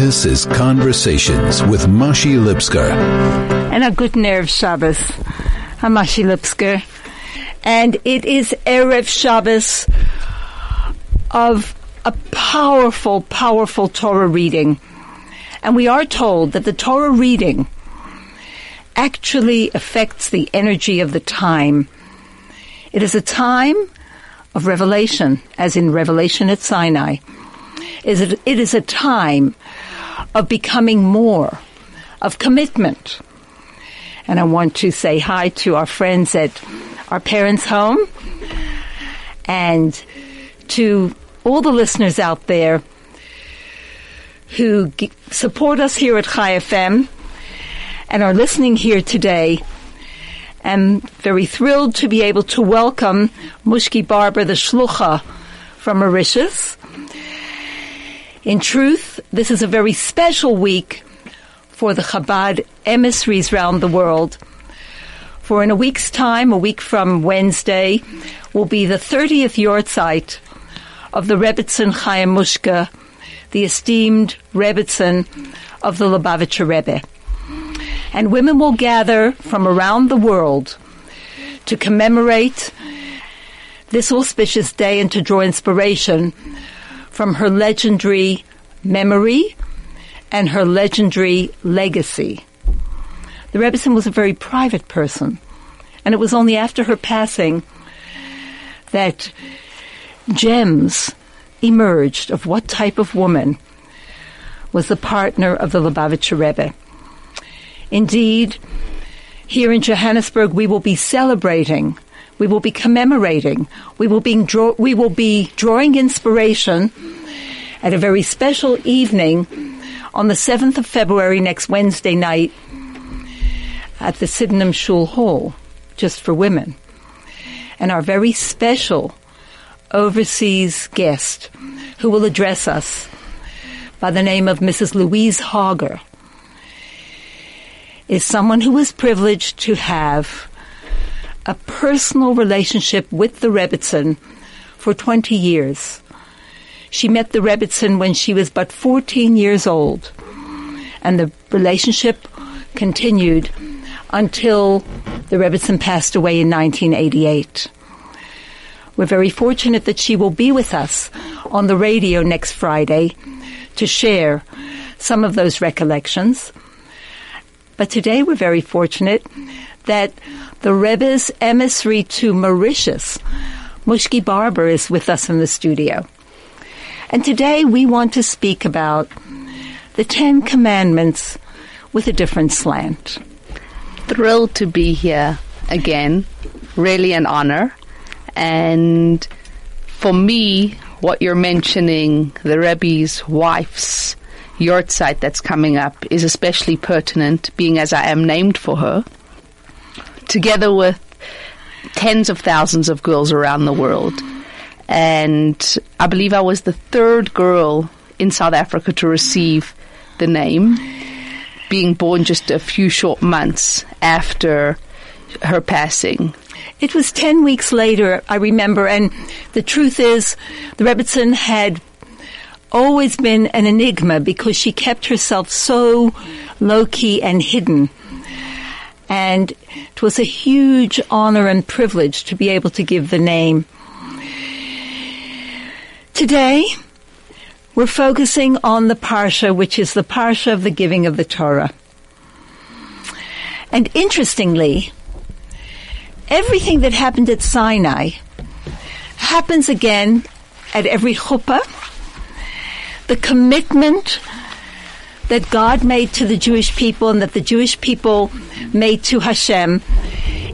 This is Conversations with Mashi Lipskar. And a good Erev Shabbos. I'm Mashi Lipskar. And it is Erev Shabbos of a powerful, powerful Torah reading. And we are told that the Torah reading actually affects the energy of the time. It is a time of revelation, as in Revelation at Sinai. It is a time of becoming more, of commitment. And I want to say hi to our friends at our parents' home and to all the listeners out there who g- support us here at Chai FM and are listening here today. I'm very thrilled to be able to welcome Mushki Barber, the Shlucha from Mauritius. In truth, this is a very special week for the Chabad emissaries around the world. For in a week's time, a week from Wednesday, will be the 30th yahrzeit of the Rebbetzin Chaya Mushka, the esteemed Rebbetzin of the Lubavitcher Rebbe. And women will gather from around the world to commemorate this auspicious day and to draw inspiration from her legendary memory and her legendary legacy. The Rebbetzin was a very private person, and it was only after her passing that gems emerged of what type of woman was the partner of the Lubavitcher Rebbe. Indeed, here in Johannesburg, we will be celebrating, we will be commemorating, we will be, draw, we will be drawing inspiration at a very special evening on the 7th of February next Wednesday night at the Sydenham Shul Hall, just for women. And our very special overseas guest who will address us by the name of Mrs. Louise Hager is someone who was privileged to have a personal relationship with the Rebbetzin for 20 years. She met the Rebbetzin when she was but 14 years old, and the relationship continued until the Rebbetzin passed away in 1988. We're very fortunate that she will be with us on the radio next Friday to share some of those recollections. But today we're very fortunate that the Rebbe's emissary to Mauritius, Mushki Barber, is with us in the studio. And today we want to speak about the Ten Commandments with a different slant. Thrilled to be here again. Really an honor. And for me, what you're mentioning, the Rebbe's wife's yahrzeit that's coming up is especially pertinent, being as I am named for her, together with tens of thousands of girls around the world. And I believe I was the third girl in South Africa to receive the name, being born just a few short months after her passing. It was 10 weeks later, I remember, and the truth is, the Rebbetzin had always been an enigma because she kept herself so low key and hidden. And it was a huge honor and privilege to be able to give the name. Today, we're focusing on the Parsha, which is the Parsha of the giving of the Torah. And interestingly, everything that happened at Sinai happens again at every chuppah the commitment that God made to the Jewish people and that the Jewish people made to Hashem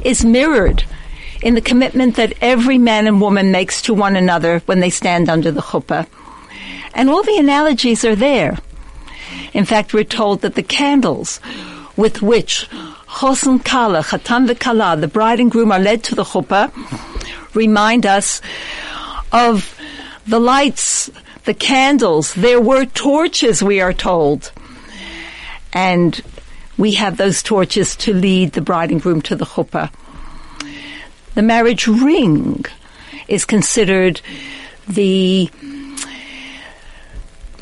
is mirrored in the commitment that every man and woman makes to one another when they stand under the chuppah. And all the analogies are there. In fact, we're told that the candles with which Chosen Kala, Chatan Kala, the bride and groom are led to the chuppah, remind us of the lights the candles. There were torches, we are told. And we have those torches to lead the bride and groom to the chuppah. The marriage ring is considered the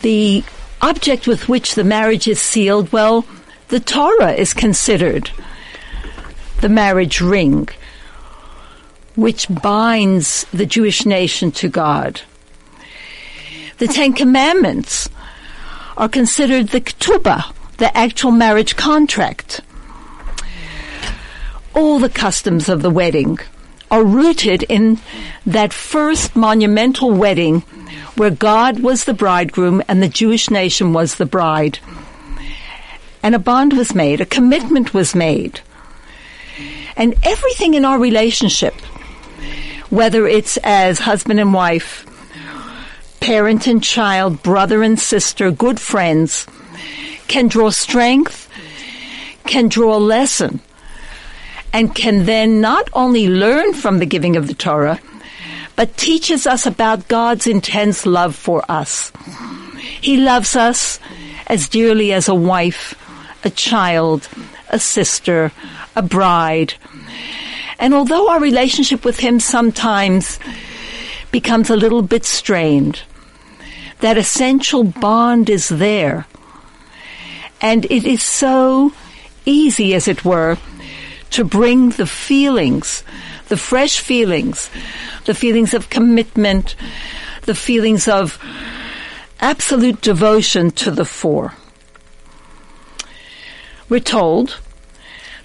the object with which the marriage is sealed, well, the Torah is considered the marriage ring, which binds the Jewish nation to God. The Ten Commandments are considered the ketubah, the actual marriage contract. All the customs of the wedding are rooted in that first monumental wedding where God was the bridegroom and the Jewish nation was the bride. And a bond was made, a commitment was made. And everything in our relationship, whether it's as husband and wife, parent and child, brother and sister, good friends, can draw strength, can draw a lesson, and can then not only learn from the giving of the Torah, but teaches us about God's intense love for us. He loves us as dearly as a wife, a child, a sister, a bride. And although our relationship with Him sometimes becomes a little bit strained, that essential bond is there. And it is so easy, as it were, to bring the feelings, the fresh feelings, the feelings of commitment, the feelings of absolute devotion to the fore. We're told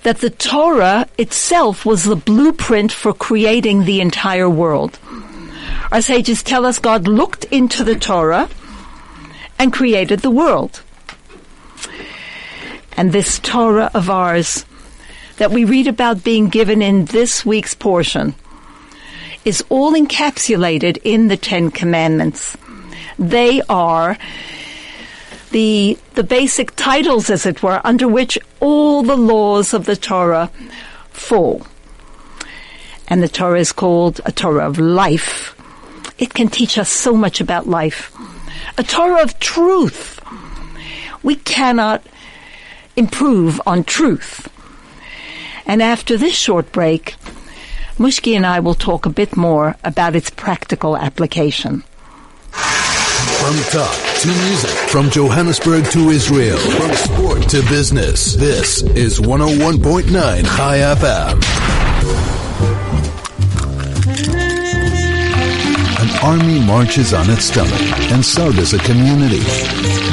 that the Torah itself was the blueprint for creating the entire world. Our sages tell us God looked into the Torah and created the world. And this Torah of ours that we read about being given in this week's portion is all encapsulated in the Ten Commandments. They are the, the basic titles, as it were, under which all the laws of the Torah fall. And the Torah is called a Torah of life. It can teach us so much about life. A Torah of truth. We cannot improve on truth. And after this short break, Mushki and I will talk a bit more about its practical application. From talk to music, from Johannesburg to Israel, from sport to business, this is 101.9 Chai FM. An army marches on its stomach, and so does a community.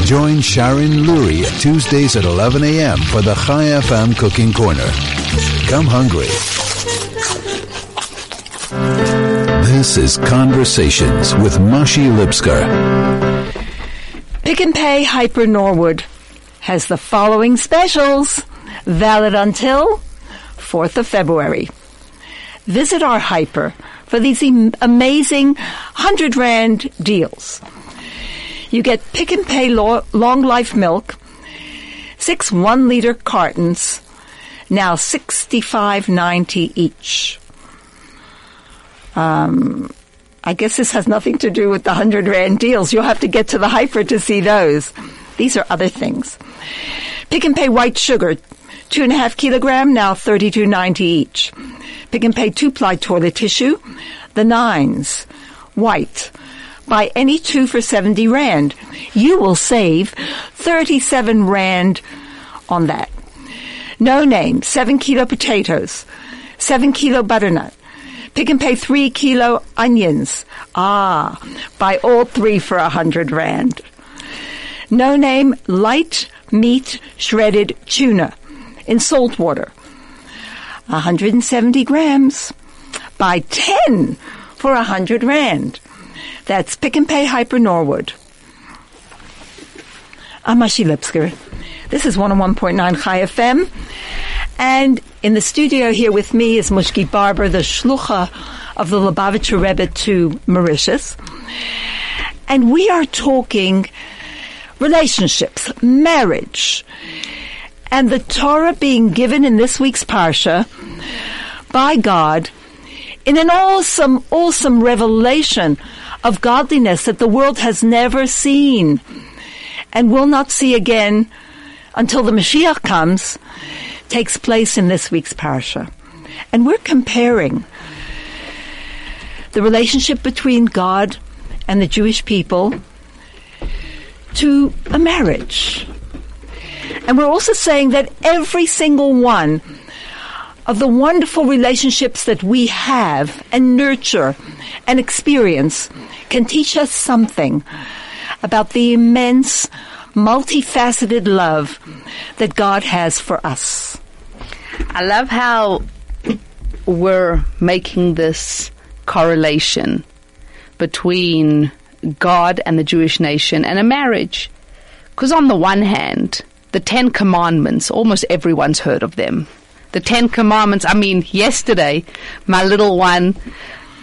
Join Sharon Lurie Tuesdays at 11 a.m. for the Chai FM Cooking Corner. Come hungry. This is Conversations with Mashi Lipskar. Pick n Pay Hyper Norwood has the following specials, valid until 4th of February. Visit our Hyper for these amazing 100 Rand deals. You get Pick n Pay lo- Long Life Milk, six one liter cartons, now 65.90 each. Um, I guess this has nothing to do with the 100 Rand deals. You'll have to get to the Hyper to see those. These are other things. Pick n Pay White Sugar, two and a half kilogram, now 32.90 each. Pick n Pay two ply toilet tissue, the nines, white. Buy any two for 70 Rand. You will save 37 Rand on that. No name, seven kilo potatoes, seven kilo butternut, Pick n Pay three kilo onions. Ah, buy all three for a hundred rand. No name light meat shredded tuna in salt water. 170 grams. Buy 10 for a hundred rand. That's Pick n Pay Hyper Norwood. I'm Mashi Lipskar. This is 101.9 Chai FM. And in the studio here with me is Mushki Barber, the shlucha of the Lubavitcher Rebbe to Mauritius. And we are talking relationships, marriage, and the Torah being given in this week's Parsha by God in an awesome, awesome revelation of godliness that the world has never seen and will not see again until the Mashiach comes, takes place in this week's Parsha. And we're comparing the relationship between God and the Jewish people to a marriage. And we're also saying that every single one of the wonderful relationships that we have and nurture and experience can teach us something about the immense, multifaceted love that God has for us. I love how we're making this correlation between God and the Jewish nation and a marriage. Because on the one hand, the Ten Commandments, almost everyone's heard of them. The Ten Commandments, I mean, yesterday, my little one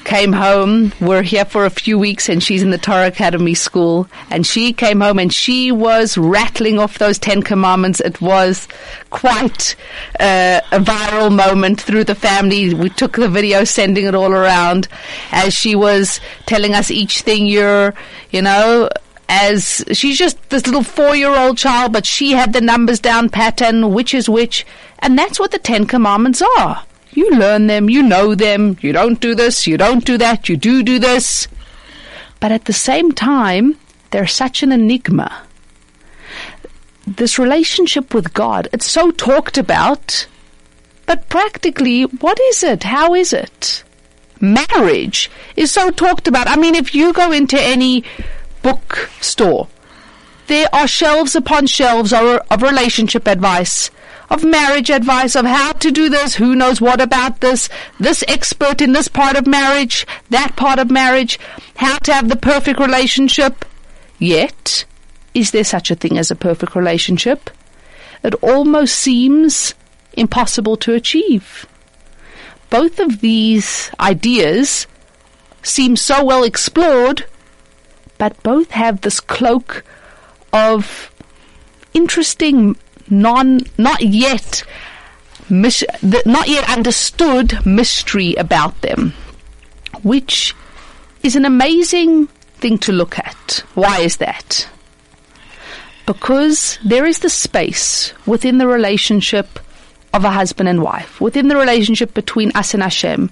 came home. We're here for a few weeks and she's in the Torah Academy school. And she came home and she was rattling off those Ten Commandments. It was quite uh, a viral moment through the family. We took the video, sending it all around as she was telling us each thing you're, you know, as she's just this little four year old child, but she had the numbers down pattern, which is which. And that's what the Ten Commandments are. You learn them, you know them, you don't do this, you don't do that, you do do this. But at the same time, they're such an enigma. This relationship with God, it's so talked about, but practically, what is it? How is it? Marriage is so talked about. I mean, if you go into any bookstore, there are shelves upon shelves of, of relationship advice of marriage advice of how to do this, who knows what about this, this expert in this part of marriage, that part of marriage, how to have the perfect relationship. Yet, is there such a thing as a perfect relationship? It almost seems impossible to achieve. Both of these ideas seem so well explored, but both have this cloak of interesting non, not yet, mis- not yet understood mystery about them, which is an amazing thing to look at. Why is that? Because there is the space within the relationship of a husband and wife, within the relationship between us and Hashem,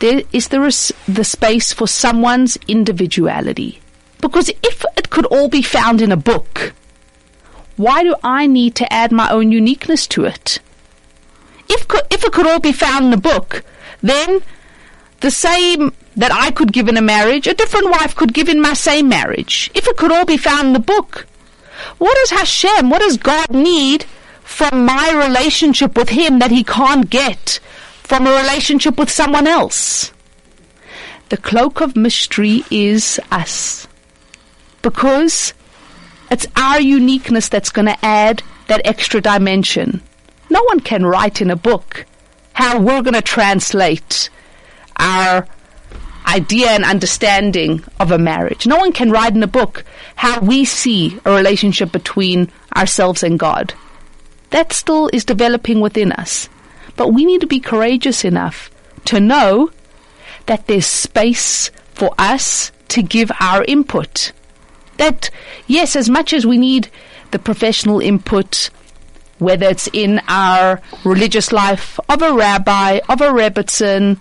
there is the space for someone's individuality. Because if it could all be found in a book, why do I need to add my own uniqueness to it? If, if it could all be found in a book, then the same that I could give in a marriage, a different wife could give in my same marriage. If it could all be found in the book, what does Hashem, what does God need from my relationship with Him that He can't get from a relationship with someone else? The cloak of mystery is us. Because it's our uniqueness that's going to add that extra dimension. No one can write in a book how we're going to translate our idea and understanding of a marriage. No one can write in a book how we see a relationship between ourselves and God. That still is developing within us. But we need to be courageous enough to know that there's space for us to give our input that, yes, as much as we need the professional input, whether it's in our religious life of a rabbi, of a rebbitzin,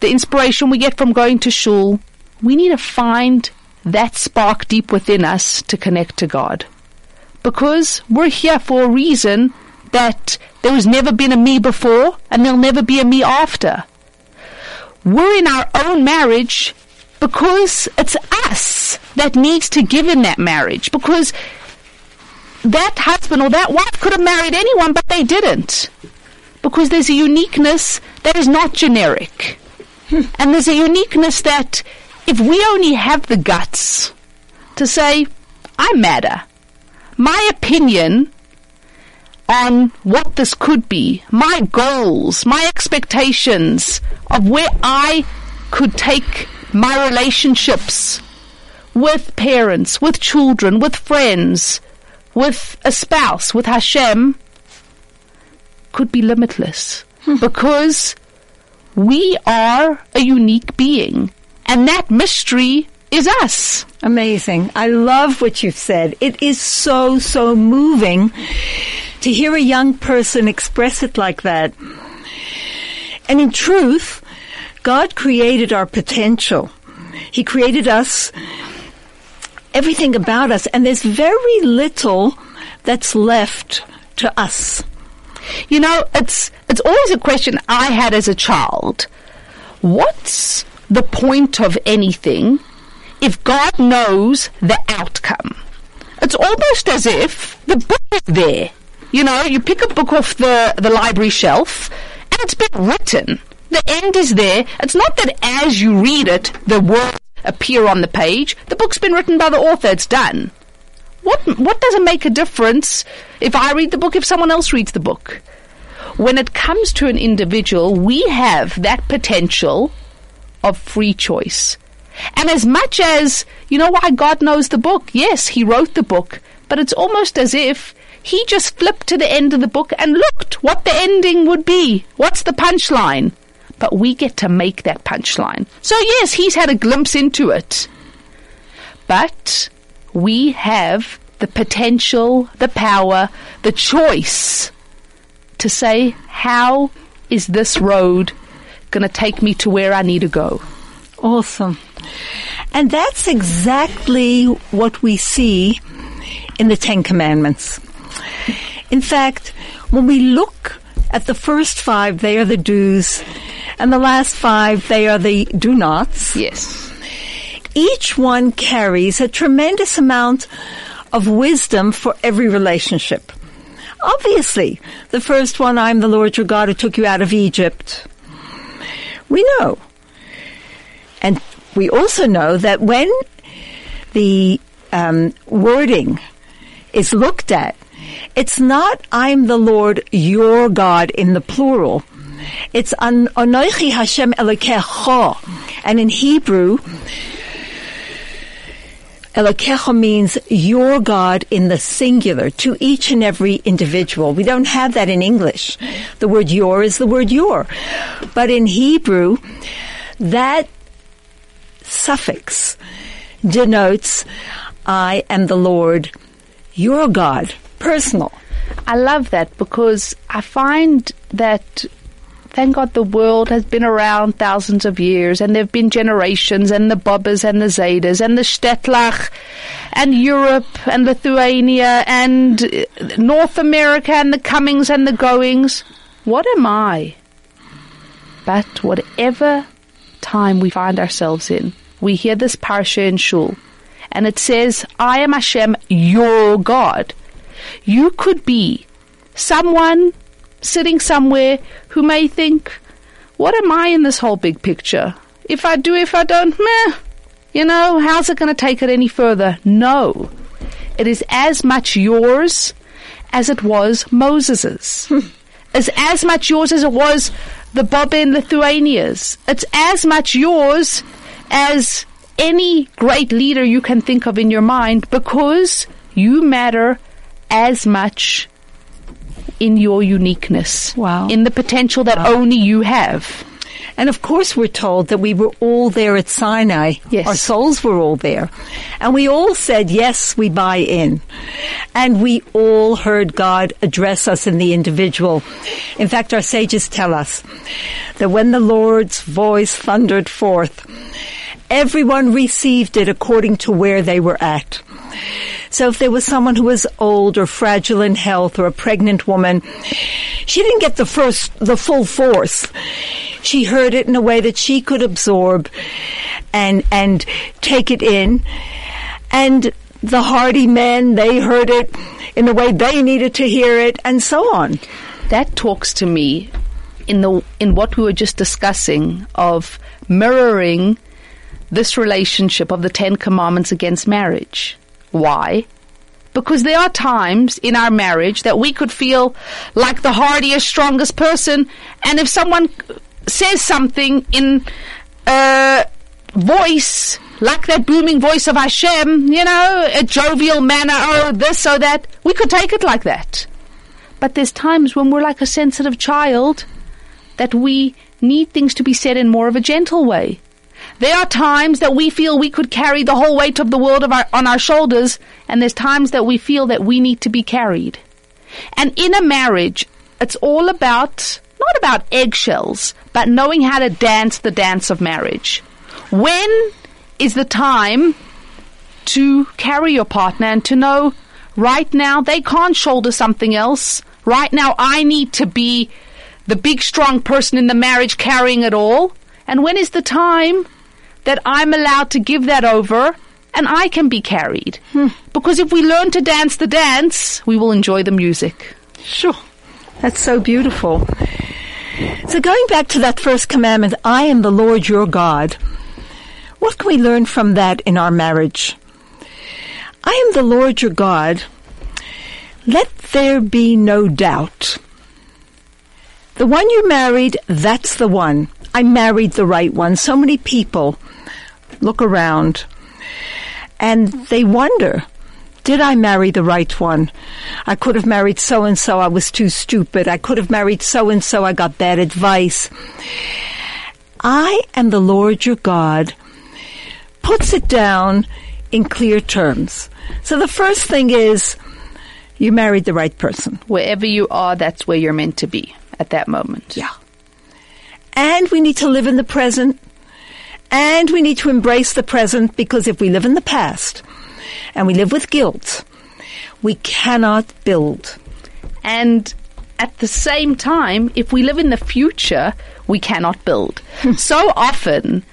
the inspiration we get from going to shul, we need to find that spark deep within us to connect to God. Because we're here for a reason that there has never been a me before and there'll never be a me after. We're in our own marriage because it's us that needs to give in that marriage because that husband or that wife could have married anyone, but they didn't. Because there's a uniqueness that is not generic. Hmm. And there's a uniqueness that if we only have the guts to say, I matter, my opinion on what this could be, my goals, my expectations of where I could take my relationships with parents, with children, with friends, with a spouse, with Hashem, could be limitless. Hmm. because we are a unique being. And that mystery is us. Amazing. I love what you've said. It is so, so moving to hear a young person express it like that. And in truth, God created our potential. He created us everything about us, and there's very little that's left to us. You know, it's it's always a question I had as a child. What's the point of anything if God knows the outcome? It's almost as if the book is there. You know, you pick a book off the, the library shelf and it's been written. The end is there. It's not that as you read it, the words appear on the page. The book's been written by the author. It's done. What, what does it make a difference if I read the book, if someone else reads the book? When it comes to an individual, we have that potential of free choice. And as much as, you know why God knows the book? Yes, He wrote the book, but it's almost as if He just flipped to the end of the book and looked what the ending would be. What's the punchline? But we get to make that punchline. So yes, He's had a glimpse into it. But we have the potential, the power, the choice to say, how is this road going to take me to where I need to go? Awesome. And that's exactly what we see in the Ten Commandments. In fact, when we look at the first five, they are the do's, and the last five, they are the do nots. Yes. Each one carries a tremendous amount of wisdom for every relationship. Obviously, the first one, I'm the Lord your God who took you out of Egypt. We know. And we also know that when the um, wording is looked at, it's not I'm the Lord your God in the plural. It's an Anoichi Hashem Elokecha. And in Hebrew, Elokecha means your God in the singular to each and every individual. We don't have that in English. The word your is the word your. But in Hebrew, that suffix denotes I am the Lord, your God, personal. I love that because I find that thank God the world has been around thousands of years and there have been generations and the Bobbers and the Zadas and the Shtetlach and Europe and Lithuania and uh, North America and the comings and the goings. What am I? But whatever time we find ourselves in, we hear this parsha in Shul and it says, I am Hashem, your God. You could be someone sitting somewhere who may think, what am I in this whole big picture? If I do, if I don't, meh. You know, how's it going to take it any further? No. It is as much yours as it was Moses's. it's as much yours as it was the Bobbin Lithuania's. It's as much yours as any great leader you can think of in your mind because you matter as much in your uniqueness. Wow. In the potential that wow. only you have. And of course, we're told that we were all there at Sinai. Yes. Our souls were all there. And we all said, yes, we buy in. And we all heard God address us in the individual. In fact, our sages tell us that when the Lord's voice thundered forth, everyone received it according to where they were at. So if there was someone who was old or fragile in health or a pregnant woman, she didn't get the first, the full force. She heard it in a way that she could absorb and, and take it in. And the hardy men, they heard it in the way they needed to hear it and so on. That talks to me in the, in what we were just discussing of mirroring this relationship of the Ten Commandments against marriage. Why? Because there are times in our marriage that we could feel like the hardiest, strongest person, and if someone says something in a voice like that booming voice of Hashem, you know, a jovial manner, oh, this or that, we could take it like that. But there's times when we're like a sensitive child that we need things to be said in more of a gentle way. There are times that we feel we could carry the whole weight of the world of our, on our shoulders, and there's times that we feel that we need to be carried. And in a marriage, it's all about, not about eggshells, but knowing how to dance the dance of marriage. When is the time to carry your partner and to know right now they can't shoulder something else. Right now I need to be the big strong person in the marriage carrying it all. And when is the time that I'm allowed to give that over and I can be carried? Hmm. Because if we learn to dance the dance, we will enjoy the music. Sure. That's so beautiful. So going back to that first commandment, I am the Lord your God. What can we learn from that in our marriage? I am the Lord your God. Let there be no doubt. The one you married, that's the one. I married the right one. So many people look around and they wonder, did I marry the right one? I could have married so and so. I was too stupid. I could have married so and so. I got bad advice. I am the Lord your God puts it down in clear terms. So the first thing is you married the right person. Wherever you are, that's where you're meant to be at that moment. Yeah. And we need to live in the present. And we need to embrace the present because if we live in the past and we live with guilt, we cannot build. And at the same time, if we live in the future, we cannot build. so often,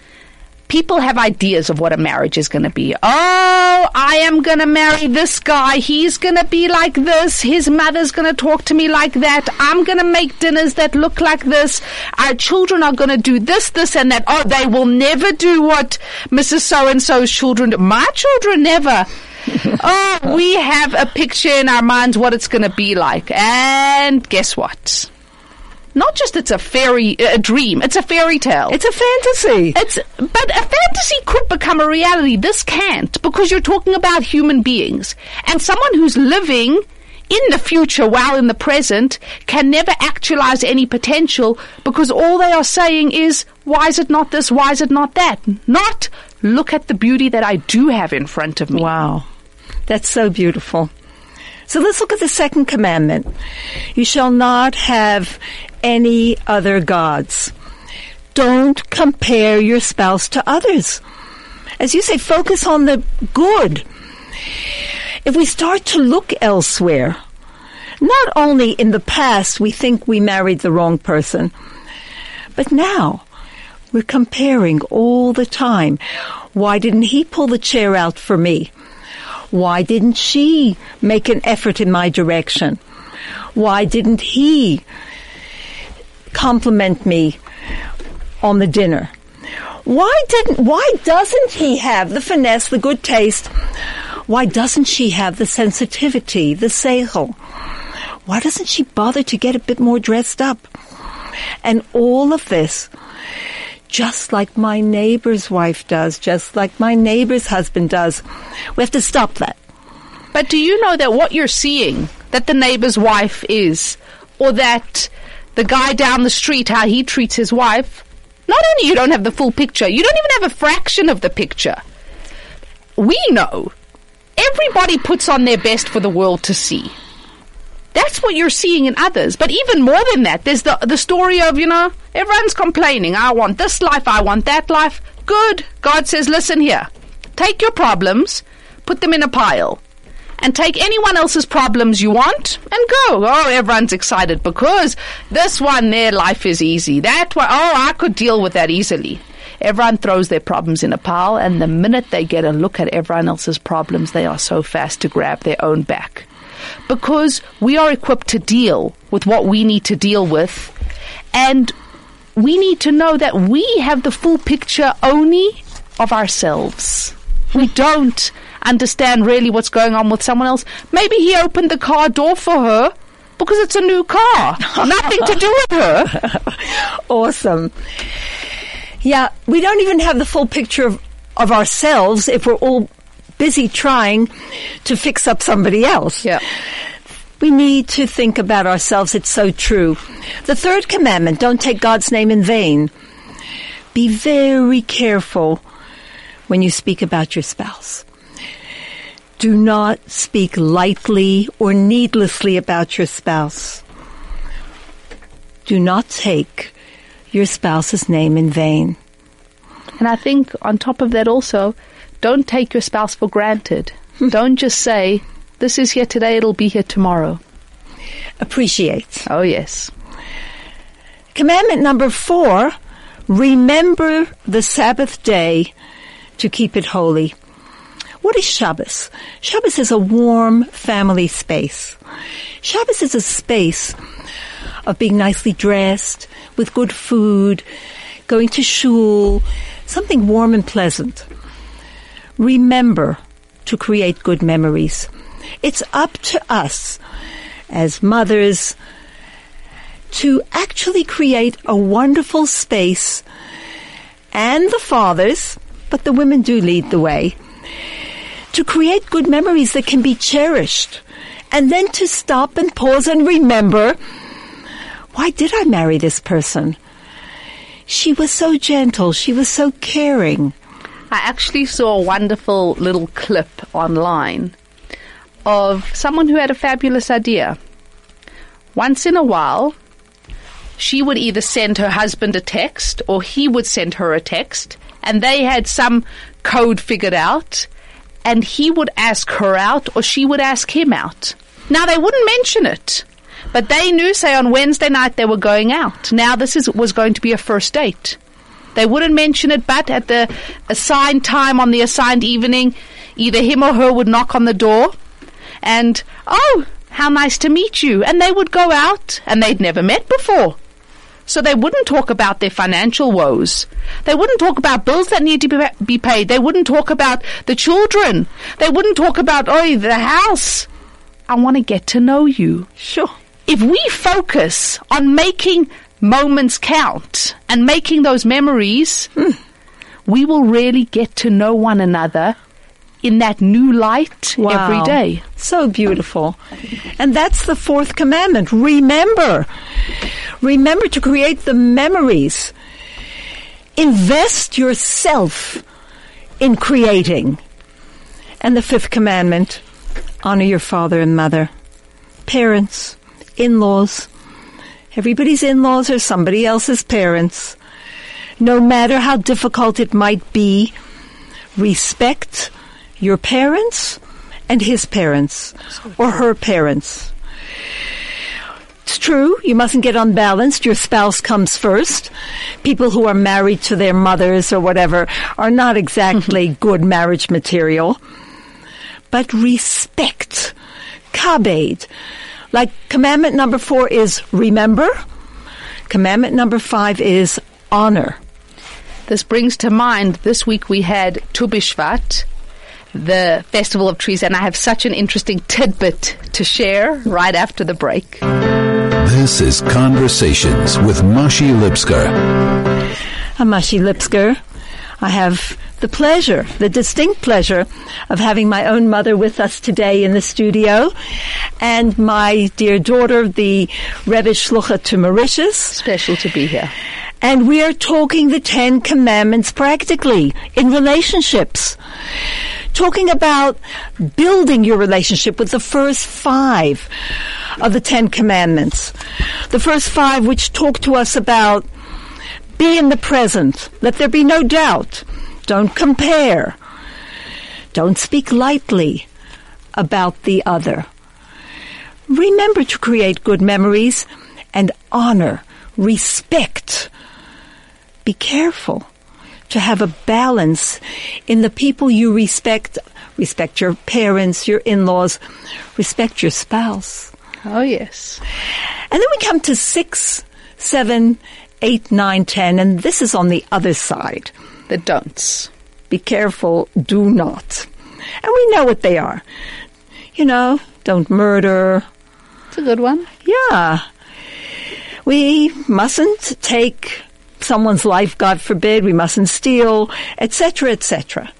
people have ideas of what a marriage is going to be. Oh, I am going to marry this guy. He's going to be like this. His mother's going to talk to me like that. I'm going to make dinners that look like this. Our children are going to do this, this, and that. Oh, they will never do what Mrs. So and so's children do. My children never. oh, we have a picture in our minds what it's going to be like. And guess what? Not just it's a fairy, a dream. It's a fairy tale. It's a fantasy. It's but a fantasy could become a reality. This can't because you're talking about human beings and someone who's living in the future while in the present can never actualize any potential because all they are saying is why is it not this? Why is it not that? Not look at the beauty that I do have in front of me. Wow. That's so beautiful. So let's look at the second commandment. You shall not have any other gods. Don't compare your spouse to others. As you say, focus on the good. If we start to look elsewhere, not only in the past we think we married the wrong person, but now we're comparing all the time. Why didn't he pull the chair out for me? Why didn't she make an effort in my direction? Why didn't he compliment me on the dinner? Why didn't, why doesn't he have the finesse, the good taste? Why doesn't she have the sensitivity, the seichel? Why doesn't she bother to get a bit more dressed up? And all of this, just like my neighbor's wife does, just like my neighbor's husband does. We have to stop that. But do you know that what you're seeing, that the neighbor's wife is, or that the guy down the street, how he treats his wife, not only you don't have the full picture, you don't even have a fraction of the picture. We know. Everybody puts on their best for the world to see. That's what you're seeing in others. But even more than that, there's the the story of, you know, everyone's complaining. I want this life, I want that life. Good. God says, listen here. Take your problems, put them in a pile. And take anyone else's problems you want and go. Oh, everyone's excited because this one, their life is easy. That one, oh, I could deal with that easily. Everyone throws their problems in a pile, and the minute they get a look at everyone else's problems, they are so fast to grab their own back because we are equipped to deal with what we need to deal with. And we need to know that we have the full picture only of ourselves. We don't understand really what's going on with someone else. Maybe he opened the car door for her because it's a new car. Nothing to do with her. Awesome. Yeah, we don't even have the full picture of, of ourselves if we're all busy trying to fix up somebody else. Yeah. We need to think about ourselves. It's so true. The third commandment, don't take God's name in vain. Be very careful when you speak about your spouse. Do not speak lightly or needlessly about your spouse. Do not take your spouse's name in vain. And I think on top of that also, don't take your spouse for granted. Don't just say, this is here today, it'll be here tomorrow. Appreciate. Oh, yes. Commandment number four, remember the Sabbath day to keep it holy. What is Shabbos? Shabbos is a warm family space. Shabbos is a space of being nicely dressed, with good food, going to shul, something warm and pleasant. Remember to create good memories. It's up to us as mothers to actually create a wonderful space and the fathers, but the women do lead the way, to create good memories that can be cherished. And then to stop and pause and remember, why did I marry this person? She was so gentle. She was so caring. I actually saw a wonderful little clip online of someone who had a fabulous idea. Once in a while, she would either send her husband a text or he would send her a text, and they had some code figured out, and he would ask her out or she would ask him out. Now, they wouldn't mention it. But they knew, say, on Wednesday night they were going out. Now this is, was going to be a first date. They wouldn't mention it, but at the assigned time on the assigned evening, either him or her would knock on the door and, oh, how nice to meet you. And they would go out and they'd never met before. So they wouldn't talk about their financial woes. They wouldn't talk about bills that need to be, be paid. They wouldn't talk about the children. They wouldn't talk about, oh, the house. I want to get to know you. Sure. If we focus on making moments count and making those memories, hmm. we will really get to know one another in that new light every Wow. day. So beautiful. And that's the fourth commandment. Remember. Remember to create the memories. Invest yourself in creating. And the fifth commandment, honor your father and mother. Parents, in-laws. Everybody's in-laws are somebody else's parents. No matter how difficult it might be, respect your parents and his parents or her parents. It's true, you mustn't get unbalanced. Your spouse comes first. People who are married to their mothers or whatever are not exactly good marriage material. But respect, kabed. Like commandment number four is remember. Commandment number five is honor. This brings to mind this week we had Tu B'Shvat, the Festival of Trees, and I have such an interesting tidbit to share right after the break. This is Conversations with Mashi Lipskar. I'm Mashi Lipskar. I have the pleasure, the distinct pleasure of having my own mother with us today in the studio and my dear daughter, the Rebbe Shlucha to Mauritius. Special to be here. And we are talking the Ten Commandments practically in relationships. Talking about building your relationship with the first five of the Ten Commandments. The first five which talk to us about be in the present. Let there be no doubt. Don't compare. Don't speak lightly about the other. Remember to create good memories and honor, respect. Be careful to have a balance in the people you respect. Respect your parents, your in-laws, respect your spouse. Oh, yes. And then we come to six, seven, eight, nine, ten, and this is on the other side. The don'ts. Be careful, do not. And we know what they are. You know, don't murder. It's a good one. Yeah. We mustn't take someone's life, God forbid. We mustn't steal, etc., etc.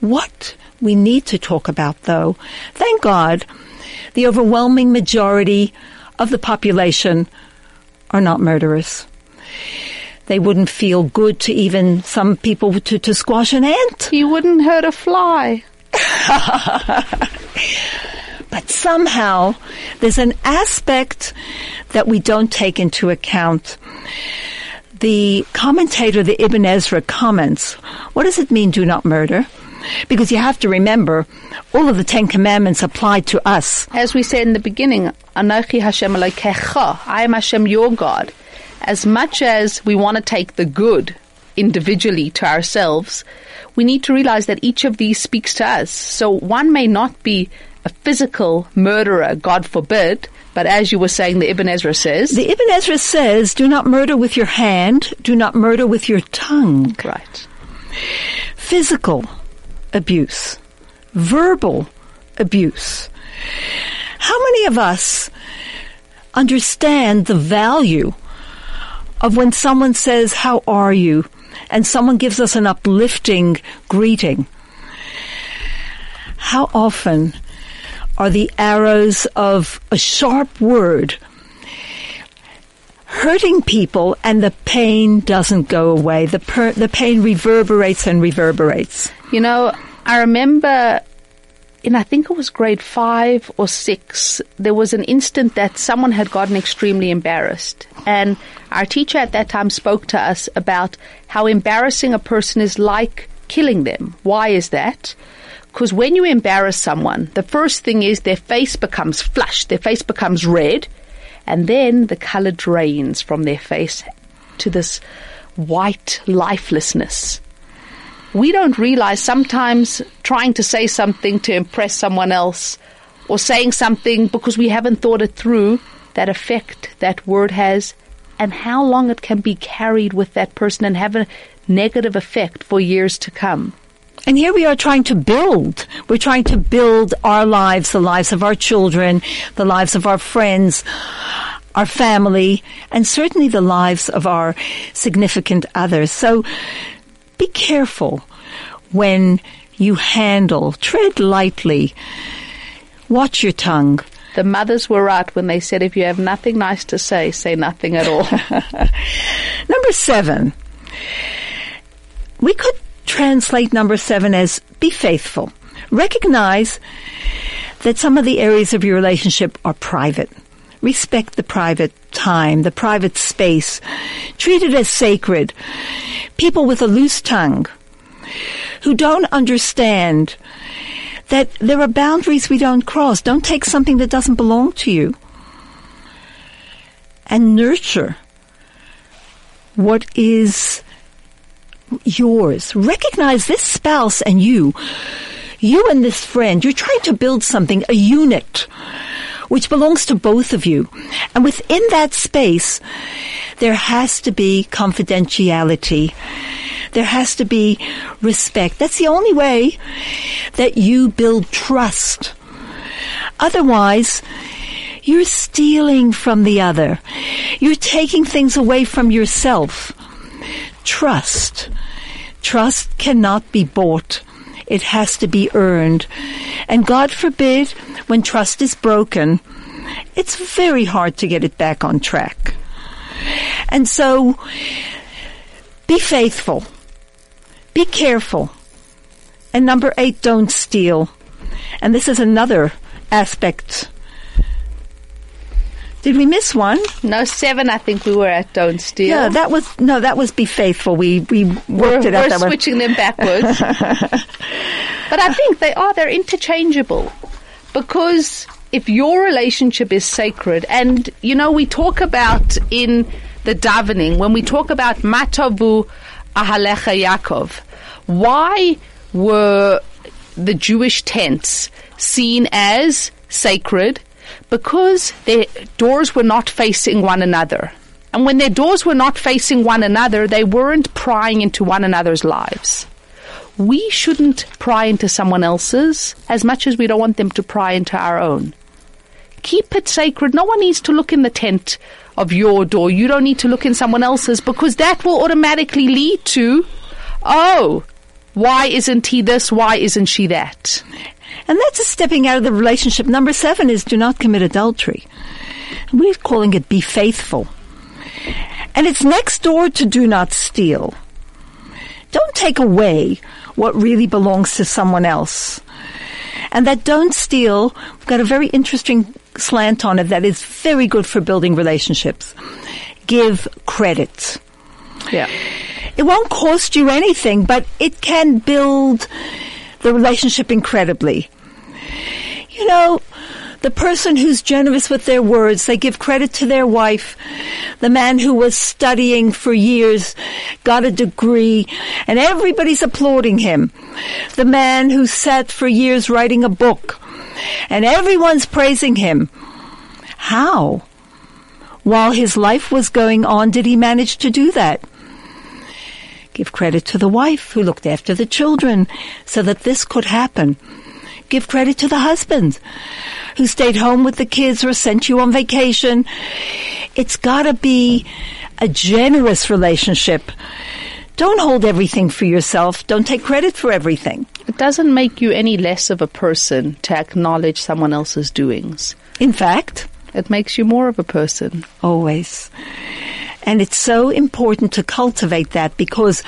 What we need to talk about, though, thank God, the overwhelming majority of the population are not murderers. They wouldn't feel good to even some people to, to squash an ant. You wouldn't hurt a fly. But somehow there's an aspect that we don't take into account. The commentator, the Ibn Ezra, comments, what does it mean, do not murder? Because you have to remember, all of the Ten Commandments apply to us. As we said in the beginning, Anochi Hashem Elokecha, I am Hashem your God. As much as we want to take the good individually to ourselves, we need to realize that each of these speaks to us. So one may not be a physical murderer, God forbid, but as you were saying, the Ibn Ezra says. The Ibn Ezra says, do not murder with your hand, do not murder with your tongue. Right. Physical abuse, verbal abuse. How many of us understand the value of when someone says, How are you? and someone gives us an uplifting greeting? How often are the arrows of a sharp word hurting people and the pain doesn't go away. The, per- the pain reverberates and reverberates. You know, I remember in I think it was grade five or six, there was an instant that someone had gotten extremely embarrassed. And our teacher at that time spoke to us about how embarrassing a person is like killing them. Why is that? Because when you embarrass someone, the first thing is their face becomes flushed, their face becomes red, and then the color drains from their face to this white lifelessness. We don't realize sometimes trying to say something to impress someone else or saying something because we haven't thought it through that effect that word has and how long it can be carried with that person and have a negative effect for years to come. And here we are trying to build. We're trying to build our lives, the lives of our children, the lives of our friends, our family, and certainly the lives of our significant others. So be careful when you handle, tread lightly, watch your tongue. The mothers were right when they said if you have nothing nice to say, say nothing at all. Number seven. We could translate number seven as be faithful. Recognize that some of the areas of your relationship are private. Respect the private time, the private space. Treat it as sacred. People with a loose tongue who don't understand that there are boundaries we don't cross. Don't take something that doesn't belong to you. And nurture what is yours. Recognize this spouse and you, you and this friend, you're trying to build something, a unit, which belongs to both of you. And within that space, there has to be confidentiality. There has to be respect. That's the only way that you build trust. Otherwise, you're stealing from the other. You're taking things away from yourself. Trust. Trust cannot be bought. It has to be earned. And God forbid, when trust is broken, it's very hard to get it back on track. And so, be faithful. Be careful. And number eight, don't steal. And this is another aspect did we miss one? No, seven. I think we were at Don't Steal. Yeah, that was no, that was Be Faithful. We we worked we're, it out. We're switching them backwards. but I think they are. They're interchangeable because if your relationship is sacred, and you know, we talk about in the davening when we talk about Matavu Ahalecha Yaakov, why were the Jewish tents seen as sacred? Because their doors were not facing one another. And when their doors were not facing one another, they weren't prying into one another's lives. We shouldn't pry into someone else's as much as we don't want them to pry into our own. Keep it sacred. No one needs to look in the tent of your door. You don't need to look in someone else's because that will automatically lead to, oh, why isn't he this? Why isn't she that? And that's a stepping out of the relationship. Number seven is do not commit adultery. We're calling it be faithful. And it's next door to do not steal. Don't take away what really belongs to someone else. And that don't steal, we've got a very interesting slant on it that is very good for building relationships. Give credit. Yeah. It won't cost you anything, but it can build the relationship incredibly. You know, the person who's generous with their words, they give credit to their wife. The man who was studying for years got a degree and everybody's applauding him. The man who sat for years writing a book and everyone's praising him. How? While his life was going on, did he manage to do that? Give credit to the wife who looked after the children so that this could happen. Give credit to the husband who stayed home with the kids or sent you on vacation. It's gotta be a generous relationship. Don't hold everything for yourself. Don't take credit for everything. It doesn't make you any less of a person to acknowledge someone else's doings. In fact, It makes you more of a person. always. And it's so important to cultivate that because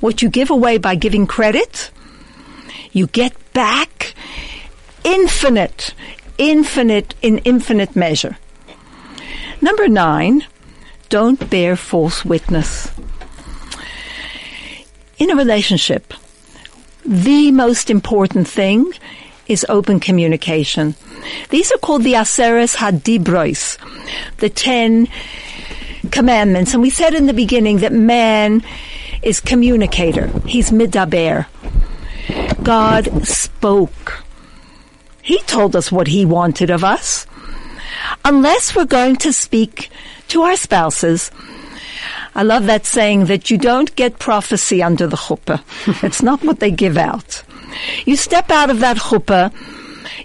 what you give away by giving credit, you get back infinite, infinite in infinite measure. Number nine, don't bear false witness. In a relationship, the most important thing is open communication. These are called the Aseres Hadibros, the ten commandments. And we said in the beginning that man is communicator. He's midaber. God spoke. He told us what he wanted of us. Unless we're going to speak to our spouses, I love that saying that you don't get prophecy under the chuppah. it's not what they give out. You step out of that chuppah,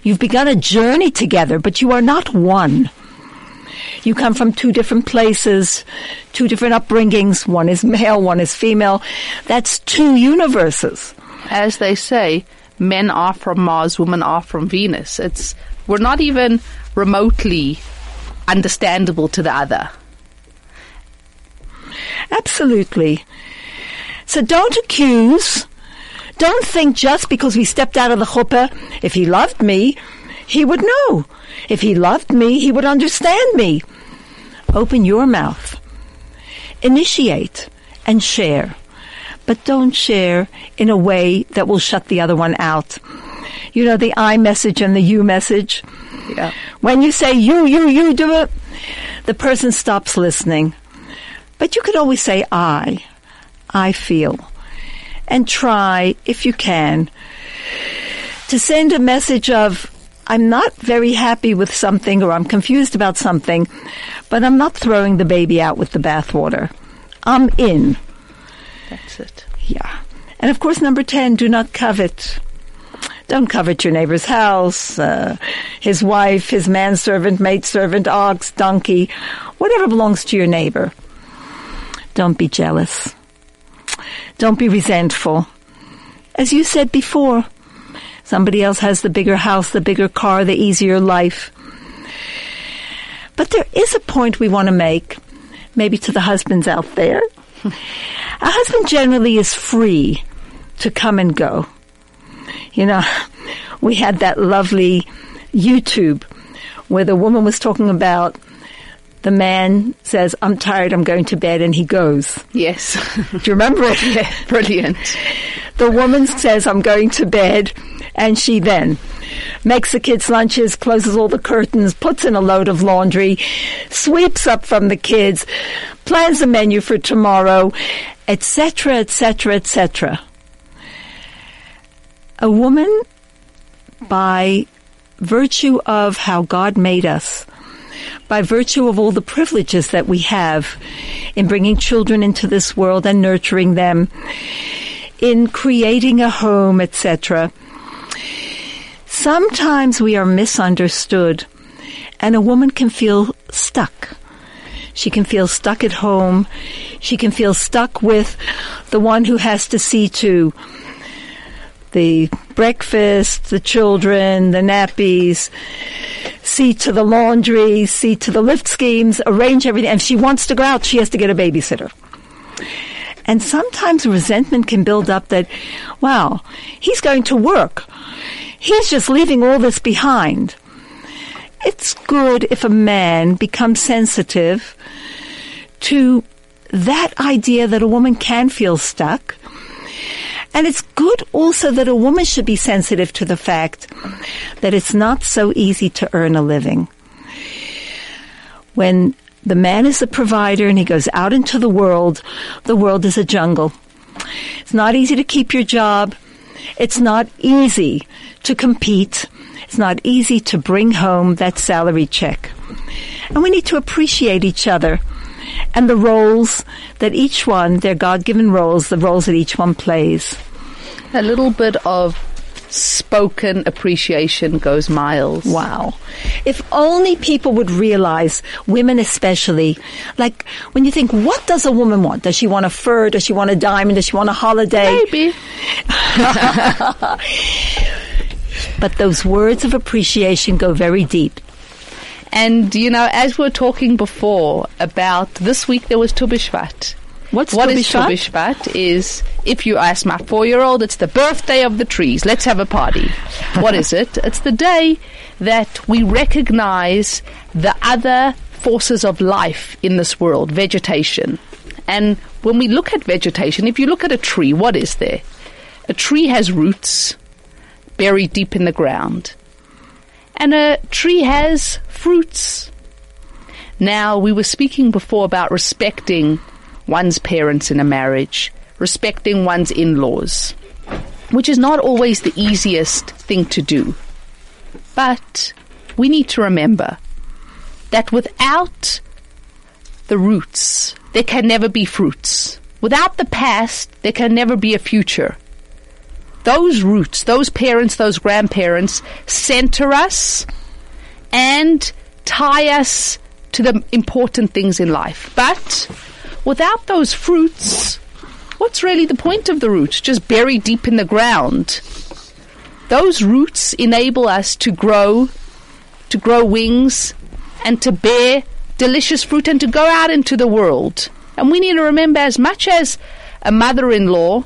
you've begun a journey together, but you are not one. You come from two different places, two different upbringings. One is male, one is female. That's two universes. As they say, men are from Mars, women are from Venus. It's we're not even remotely understandable to the other. Absolutely. So don't accuse. Don't think just because we stepped out of the chuppah, if he loved me, he would know. If he loved me, he would understand me. Open your mouth. Initiate and share. But don't share in a way that will shut the other one out. You know, the I message and the you message. Yeah. When you say you, you, you do it, the person stops listening. But you could always say I. I feel. And try, if you can, to send a message of I'm not very happy with something or I'm confused about something, but I'm not throwing the baby out with the bathwater. I'm in. That's it. Yeah. And of course, number 10, do not covet. Don't covet your neighbor's house, uh, his wife, his manservant, maidservant, ox, donkey, whatever belongs to your neighbor. Don't be jealous. Don't be resentful. As you said before, somebody else has the bigger house, the bigger car, the easier life. But there is a point we want to make, maybe to the husbands out there. A husband generally is free to come and go. You know, we had that lovely YouTube where the woman was talking about the man says, I'm tired, I'm going to bed, and he goes. Yes. Do you remember it? yeah, Brilliant. The woman says, I'm going to bed, and she then makes the kids' lunches, closes all the curtains, puts in a load of laundry, sweeps up from the kids, plans the menu for tomorrow, etc., etc., etc. A woman, by virtue of how God made us, by virtue of all the privileges that we have in bringing children into this world and nurturing them, in creating a home, etc. Sometimes we are misunderstood and a woman can feel stuck. She can feel stuck at home. She can feel stuck with the one who has to see to the breakfast, the children, the nappies, see to the laundry, see to the lift schemes, arrange everything. And if she wants to go out, she has to get a babysitter. And sometimes resentment can build up that, wow, he's going to work. He's just leaving all this behind. It's good if a man becomes sensitive to that idea that a woman can feel stuck. And it's good also that a woman should be sensitive to the fact that it's not so easy to earn a living. When the man is a provider and he goes out into the world, the world is a jungle. It's not easy to keep your job. It's not easy to compete. It's not easy to bring home that salary check. And we need to appreciate each other and the roles that each one, their God-given roles, the roles that each one plays. A little bit of spoken appreciation goes miles. Wow. If only people would realize, women especially, like when you think, what does a woman want? Does she want a fur? Does she want a diamond? Does she want a holiday? Maybe. but those words of appreciation go very deep. And, you know, as we were talking before about this week there was Tu B'Shvat. What's What is Tu B'Shvat? B'Shvat is, if you ask my four-year-old, it's the birthday of the trees. Let's have a party. what is it? It's the day that we recognize the other forces of life in this world, vegetation. And when we look at vegetation, if you look at a tree, what is there? A tree has roots buried deep in the ground. And a tree has fruits. Now, we were speaking before about respecting one's parents in a marriage, respecting one's in-laws, which is not always the easiest thing to do. But we need to remember that without the roots, there can never be fruits. Without the past, there can never be a future. Those roots, those parents, those grandparents center us and tie us to the important things in life. But without those fruits, what's really the point of the root? Just buried deep in the ground. Those roots enable us to grow, to grow wings, and to bear delicious fruit and to go out into the world. And we need to remember as much as a mother in law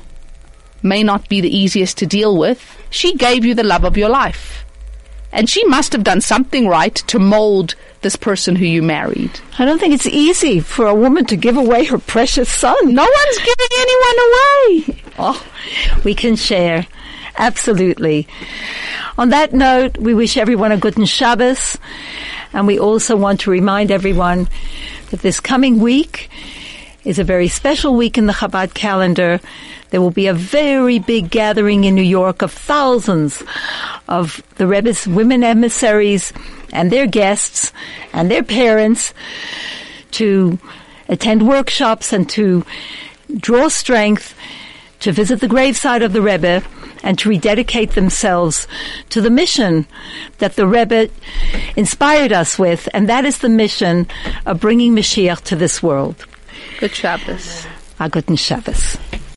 may not be the easiest to deal with, she gave you the love of your life. And she must have done something right to mold this person who you married. I don't think it's easy for a woman to give away her precious son. No one's giving anyone away. Oh, we can share. Absolutely. On that note, we wish everyone a good Shabbos. And we also want to remind everyone that this coming week is a very special week in the Chabad calendar. There will be a very big gathering in New York of thousands of the Rebbe's women emissaries and their guests and their parents to attend workshops and to draw strength to visit the graveside of the Rebbe and to rededicate themselves to the mission that the Rebbe inspired us with, and that is the mission of bringing Mashiach to this world. Good Shabbos. A guten Shabbos.